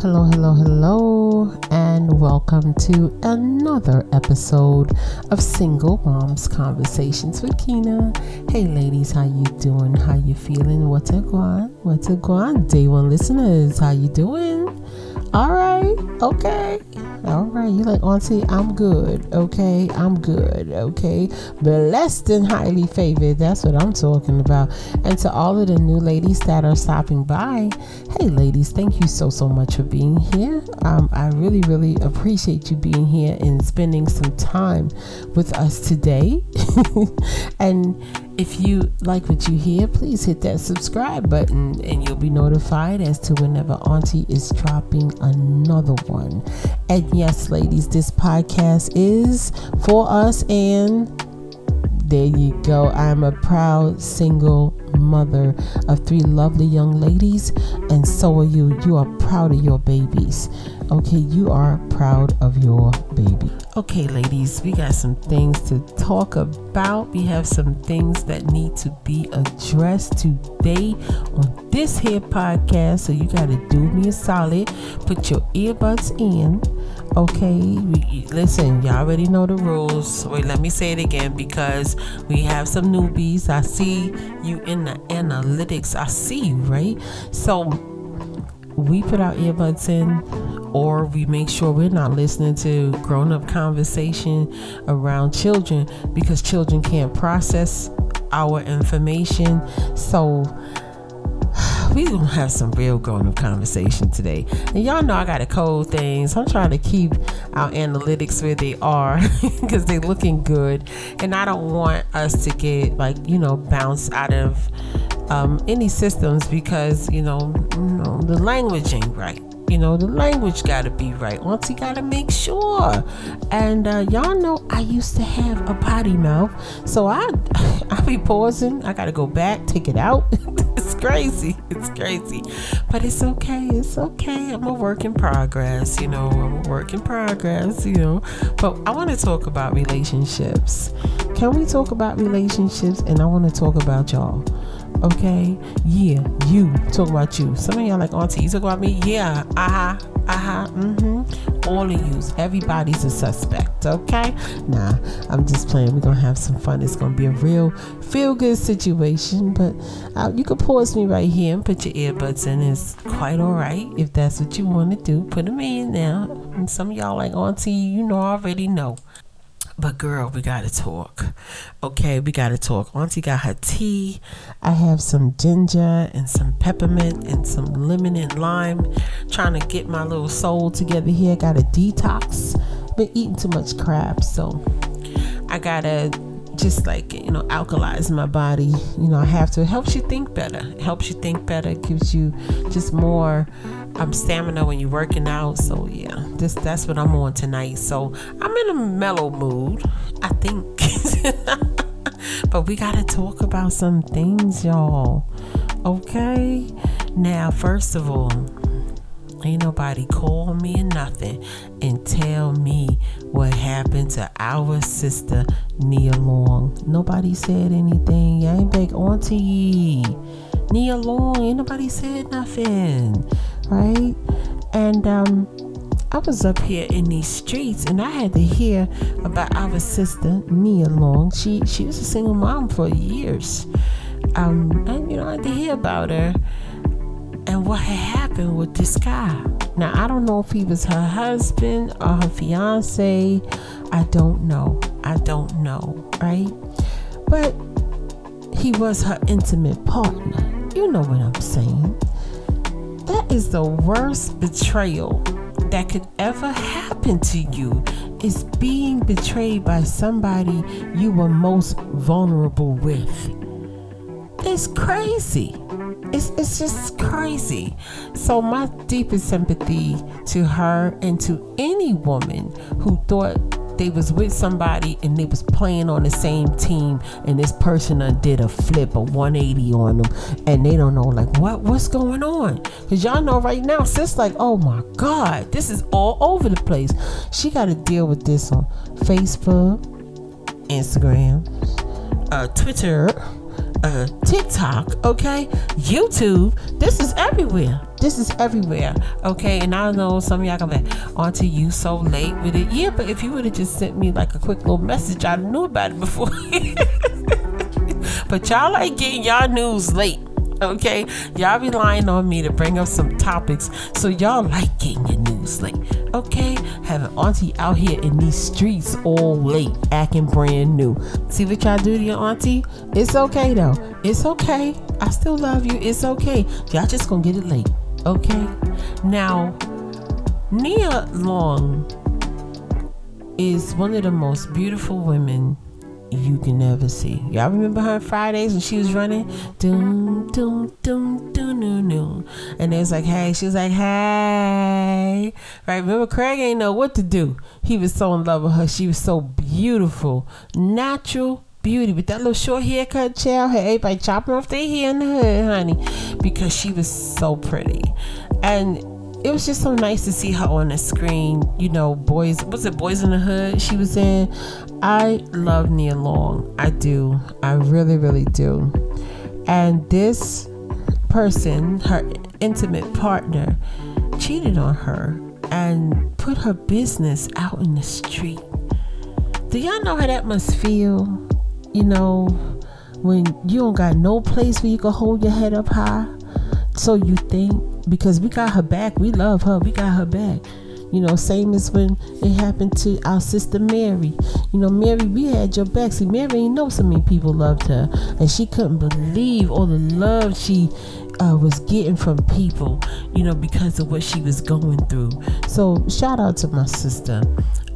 Hello, hello, hello, and welcome to another episode of Single Moms Conversations with Kina. Hey, ladies, how you doing? How you feeling? What's a guan? What's a guan? Day one listeners, how you doing? All right, okay. All right, you like auntie? I'm good. Okay, I'm good. Okay, blessed and highly favored. That's what I'm talking about. And to all of the new ladies that are stopping by, hey, ladies, thank you so so much for being here. Um, I really really appreciate you being here and spending some time with us today. and if you like what you hear, please hit that subscribe button and you'll be notified as to whenever Auntie is dropping another one. And yes, ladies, this podcast is for us and there you go. I'm a proud single mother of three lovely young ladies, and so are you. You are proud of your babies. Okay, you are proud of your baby. Okay, ladies, we got some things to talk about. We have some things that need to be addressed today on this here podcast. So you got to do me a solid. Put your earbuds in. Okay, we, listen, y'all already know the rules. Wait, let me say it again because we have some newbies. I see you in the analytics. I see you, right? So we put our earbuds in or we make sure we're not listening to grown up conversation around children because children can't process our information. So we gonna have some real grown up conversation today. And y'all know I gotta code things. I'm trying to keep our analytics where they are because they're looking good. And I don't want us to get like, you know, bounced out of um, any systems because, you know, you know, the language ain't right. You know the language got to be right. Once you got to make sure. And uh, y'all know i used to have a potty mouth so i i be pausing. I gotta go back take it out. It's crazy. It's crazy. But it's okay. It's okay. I'm a work in progress you know. I'm a work in progress you know. But i want to talk about relationships. Can we talk about relationships? And i want to talk about y'all Okay, yeah, you talk about you. Some of y'all like auntie, you talk about me. Yeah, uh huh, uh huh, mm-hmm. All of yous, everybody's a suspect. Okay, nah, I'm just playing. We're gonna have some fun. It's gonna be a real feel good situation. But uh, you can pause me right here and put your earbuds in. It's quite all right if that's what you want to do. Put them in now. And some of y'all like auntie, you know, already know. But girl, we gotta talk. Okay, we gotta talk. Auntie got her tea. I have some ginger and some peppermint and some lemon and lime. Trying to get my little soul together here. Got a detox. Been eating too much crab, so I gotta just like you know alkalize my body you know i have to it helps you think better it helps you think better it gives you just more um, stamina when you're working out so yeah this that's what i'm on tonight so i'm in a mellow mood i think but we gotta talk about some things y'all okay now first of all Ain't nobody call me or nothing and tell me what happened to our sister Nia Long. Nobody said anything. I ain't back auntie. Nia Long, ain't nobody said nothing. Right? And um I was up here in these streets and I had to hear about our sister Nia Long. She she was a single mom for years. Um and you know I had to hear about her and what had happened with this guy. Now, I don't know if he was her husband or her fiance. I don't know. I don't know, right? But he was her intimate partner. You know what I'm saying. That is the worst betrayal that could ever happen to you is being betrayed by somebody you were most vulnerable with. It's crazy. It's, it's just crazy. So, my deepest sympathy to her and to any woman who thought they was with somebody and they was playing on the same team and this person did a flip a 180 on them and they don't know like what what's going on? Because y'all know right now sis like oh my god this is all over the place. She got to deal with this on facebook instagram uh, twitter uh, TikTok, okay, YouTube. This is everywhere. This is everywhere, okay. And I know some of y'all gonna be, Auntie, you so late with it. Yeah, but if you would have just sent me like a quick little message, I knew about it before. but y'all like getting y'all news late. Okay, y'all relying on me to bring up some topics, so y'all like getting your news late. Okay, having auntie out here in these streets all late, acting brand new. See what y'all do to your auntie? It's okay though. It's okay. I still love you. It's okay. Y'all just gonna get it late. Okay. Now, Nia Long is one of the most beautiful women you can never see. Y'all remember her Fridays when she was running? Doom, doom, doom, doom, doom, doom. And it was like, hey, she was like, hey. Right? Remember, Craig ain't know what to do. He was so in love with her. She was so beautiful. Natural beauty. With that little short haircut, child, had everybody chopping off their hair in the hood, honey. Because she was so pretty. And it was just so nice to see her on the screen. You know, boys, was it Boys in the Hood? She was in. I love Nia Long. I do. I really, really do. And this person, her intimate partner, cheated on her and put her business out in the street. Do y'all know how that must feel? You know, when you don't got no place where you can hold your head up high. So you think because we got her back. We love her. We got her back. You know, same as when it happened to our sister Mary. You know, Mary, we had your back. See, Mary ain't know so many people loved her, and she couldn't believe all the love she uh, was getting from people. You know, because of what she was going through. So, shout out to my sister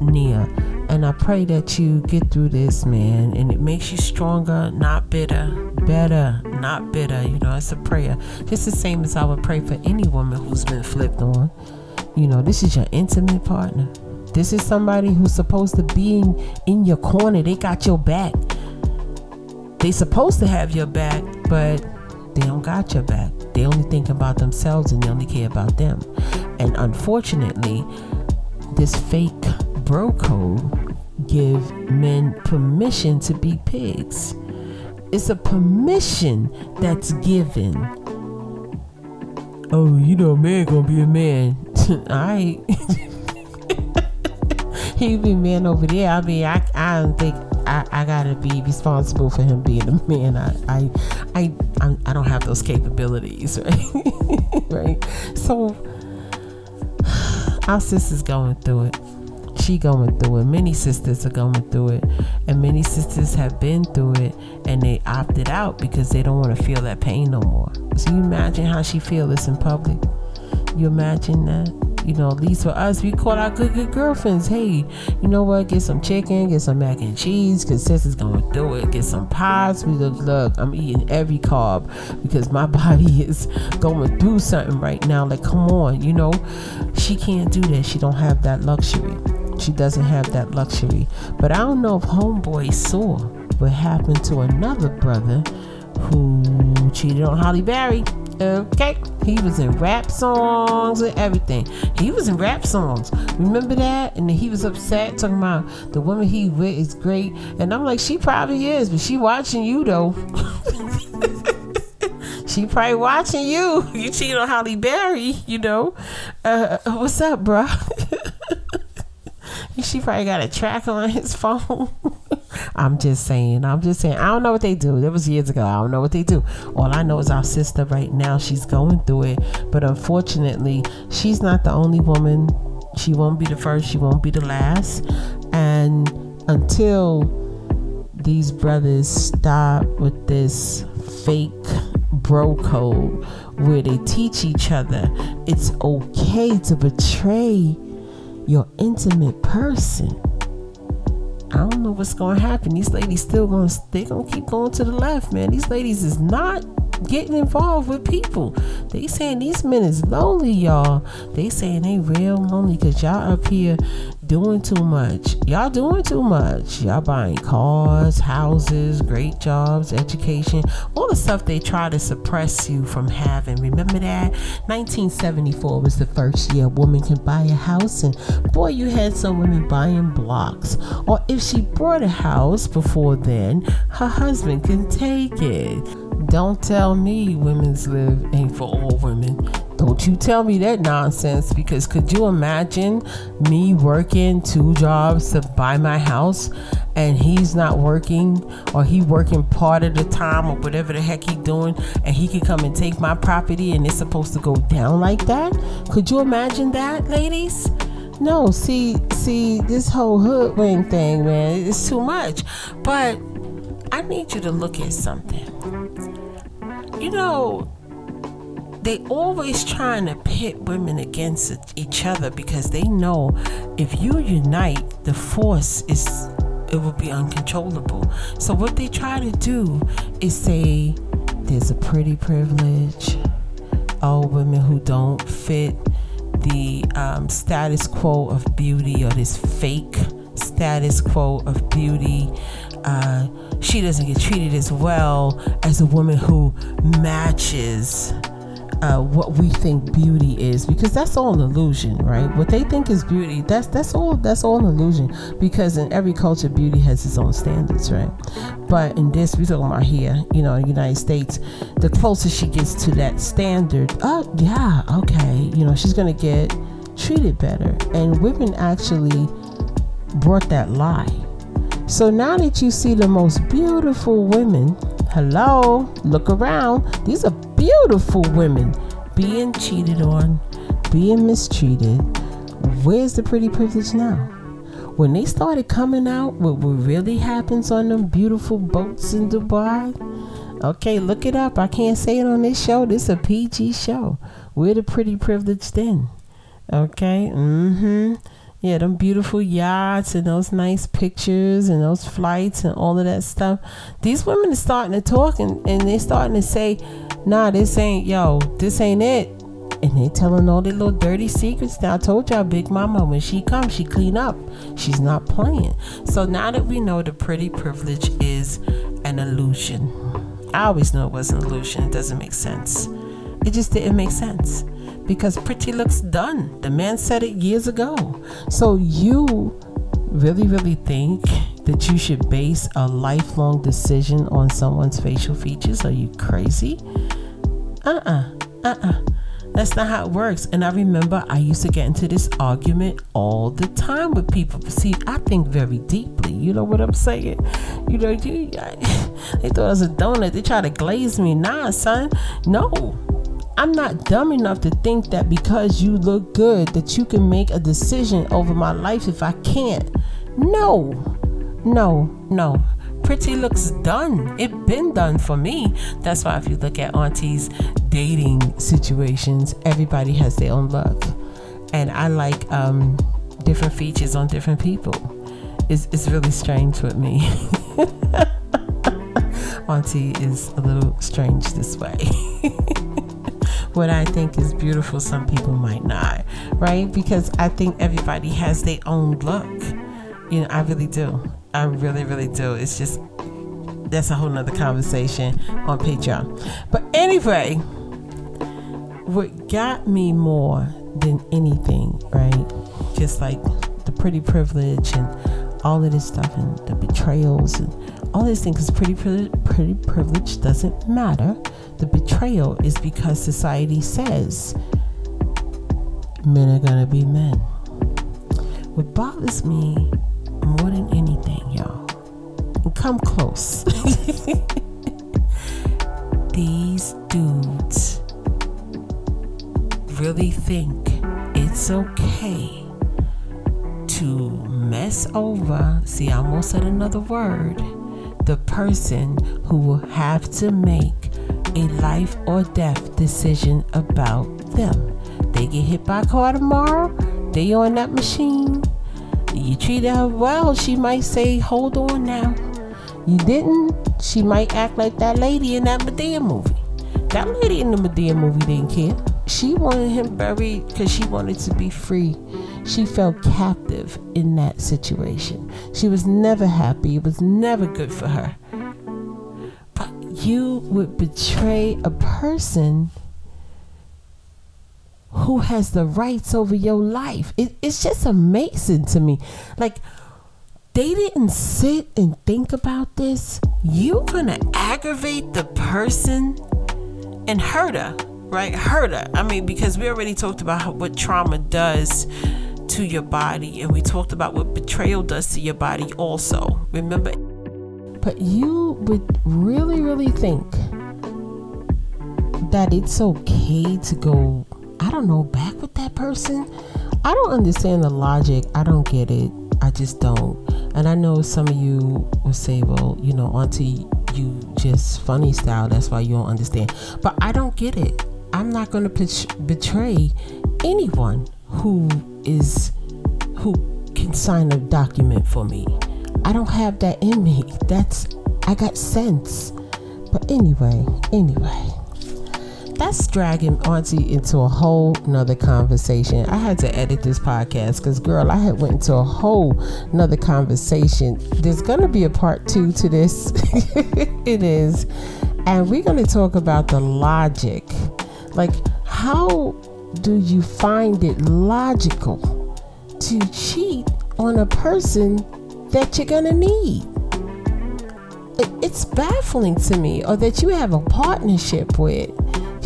Nia, and I pray that you get through this, man, and it makes you stronger, not bitter. Better, not bitter. You know, it's a prayer. Just the same as I would pray for any woman who's been flipped on. You know, this is your intimate partner. This is somebody who's supposed to be in, in your corner. They got your back. They supposed to have your back, but they don't got your back. They only think about themselves and they only care about them. And unfortunately, this fake bro code give men permission to be pigs. It's a permission that's given. Oh, you know, man gonna be a man. Alright. he be man over there. I mean, I, I don't think I, I gotta be responsible for him being a man. I, I, I, I, I don't have those capabilities, right? right. So, our sister's going through it she going through it. Many sisters are going through it, and many sisters have been through it, and they opted out because they don't want to feel that pain no more. So you imagine how she feel this in public. You imagine that. You know, at least for us, we call our good, good girlfriends. Hey, you know what? Get some chicken, get some mac and cheese, because sister's going through it. Get some pies. We look, look, I'm eating every carb because my body is going through something right now. Like, come on, you know, she can't do that. She don't have that luxury. She doesn't have that luxury. But I don't know if Homeboy saw what happened to another brother who cheated on Halle Berry. Okay, he was in rap songs and everything. He was in rap songs. Remember that? And he was upset talking about the woman he with is great. And I'm like, she probably is, but she watching you though. she probably watching you. You cheated on Halle Berry, you know. Uh, what's up, bro? she probably got a tracker on his phone. I'm just saying. I'm just saying. I don't know what they do. That was years ago. I don't know what they do. All I know is our sister right now. She's going through it, but unfortunately, she's not the only woman. She won't be the first. She won't be the last. And until these brothers stop with this fake bro code where they teach each other it's okay to betray your intimate person. I don't know what's gonna happen. These ladies still gonna they gonna keep going to the left, man. These ladies is not getting involved with people. They saying these men is lonely, y'all. They saying they real lonely because y'all up here doing too much. Y'all doing too much. Y'all buying cars, houses, great jobs, education, all the stuff they try to suppress you from having. Remember that? 1974 was the first year a woman can buy a house, and boy, you had some women buying blocks. Or if she bought a house before then, her husband can take it. Don't tell me women's live ain't for all women. Don't you tell me that nonsense because could you imagine me working two jobs to buy my house and he's not working or he working part of the time or whatever the heck he doing and he could come and take my property and it's supposed to go down like that? Could you imagine that, ladies? No, see, see, this whole hoodwink thing, man, it's too much. But I need you to look at something. You know, they always trying to pit women against each other because they know if you unite, the force is it will be uncontrollable. So what they try to do is say there's a pretty privilege. All women who don't fit the um, status quo of beauty or this fake status quo of beauty. Uh, she doesn't get treated as well as a woman who matches uh, what we think beauty is because that's all an illusion right? What they think is beauty that's that's all that's all an illusion because in every culture beauty has its own standards right? But in this we're talking about here you know in the united states the closer she gets to that standard oh yeah okay you know she's gonna get treated better. And women actually brought that lie. So now that you see the most beautiful women, hello, look around. These are beautiful women being cheated on, being mistreated. Where's the pretty privilege now? When they started coming out what really happens on them beautiful boats in Dubai, okay, look it up. I can't say it on this show. This is a PG show. We're the pretty privileged then. Okay, mm hmm. Yeah, them beautiful yachts and those nice pictures and those flights and all of that stuff. These women are starting to talk and, and they're starting to say, nah, this ain't, yo, this ain't it. And they telling all their little dirty secrets. Now I told y'all, Big Mama, when she comes, she clean up. She's not playing. So now that we know the pretty privilege is an illusion. I always knew it was an illusion. It doesn't make sense. It just didn't make sense because pretty looks done. The man said it years ago. So you really, really think that you should base a lifelong decision on someone's facial features? Are you crazy? Uh uh-uh, uh, uh-uh. That's not how it works. And I remember I used to get into this argument all the time with people. See, I think very deeply. You know what I'm saying? You know, you, I, they thought I was a donut. They try to glaze me. Nah, son. No I'm not dumb enough to think that because you look good that you can make a decision over my life if I can't. No. No, no. Pretty looks done. It been done for me. That's why if you look at Auntie's dating situations, everybody has their own look. And I like um, different features on different people. It's, it's really strange with me. Auntie is a little strange this way. what I think is beautiful, some people might not, right? Because I think everybody has their own look. You know, I really do. I really, really do. It's just that's a whole nother conversation on Patreon. But anyway, what got me more than anything, right? Just like the pretty privilege and all of this stuff and the betrayals and all these things is pretty pretty privilege doesn't matter the betrayal is because society says men are gonna be men. What bothers me more than anything, y'all, come close. These dudes really think it's okay to mess over, see, I almost said another word, the person who will have to make a life or death decision about them. They get hit by a car tomorrow, they on that machine. You treat her well, she might say, Hold on now. You didn't, she might act like that lady in that Madea movie. That lady in the Madea movie didn't care. She wanted him buried because she wanted to be free. She felt captive in that situation. She was never happy. It was never good for her. But you would betray a person who has the rights over your life. It, it's just amazing to me. Like, they didn't sit and think about this. You're gonna aggravate the person and hurt her, right? Hurt her. I mean, because we already talked about what trauma does to your body, and we talked about what betrayal does to your body also. Remember? But you would really, really think that it's okay to go, I don't know, back with that person? I don't understand the logic. I don't get it. I just don't. And I know some of you will say, well, you know, Auntie, you just funny style. That's why you don't understand. But I don't get it. I'm not going to betray anyone who is, who can sign a document for me. I don't have that in me. That's, I got sense. But anyway, anyway that's dragging Auntie into a whole nother conversation. I had to edit this podcast because, girl, I had went into a whole nother conversation. There's gonna be a part two to this. it is, and we're gonna talk about the logic. Like, how do you find it logical to cheat on a person that you're gonna need? It's baffling to me, or that you have a partnership with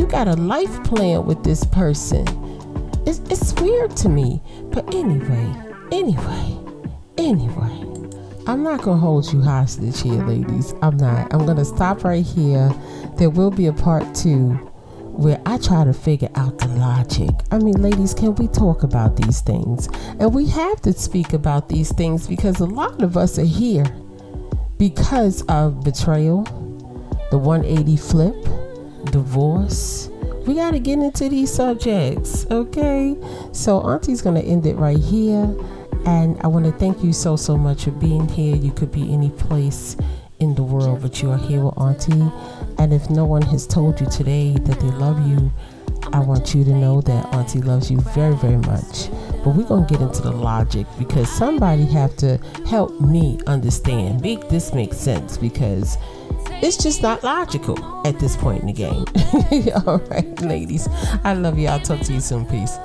you got a life plan with this person. It's, it's weird to me. But anyway, anyway, anyway, I'm not to hold you hostage here, ladies. I'm not. I'm to stop right here. There will be a part two where I try to figure out the logic. I mean, ladies, can we talk about these things? And we have to speak about these things because a lot of us are here because of betrayal, the 180 flip, divorce. We got to get into these subjects, okay? So, Auntie's going to end it right here. And I want to thank you so, so much for being here. You could be any place in the world, but you are here with Auntie. And if no one has told you today that they love you, I want you to know that Auntie loves you very, very much. But we're gonna get into the logic because somebody have to help me understand. Make this make sense because it's just not logical at this point in the game. All right, ladies. I love you. I'll talk to you soon. Peace.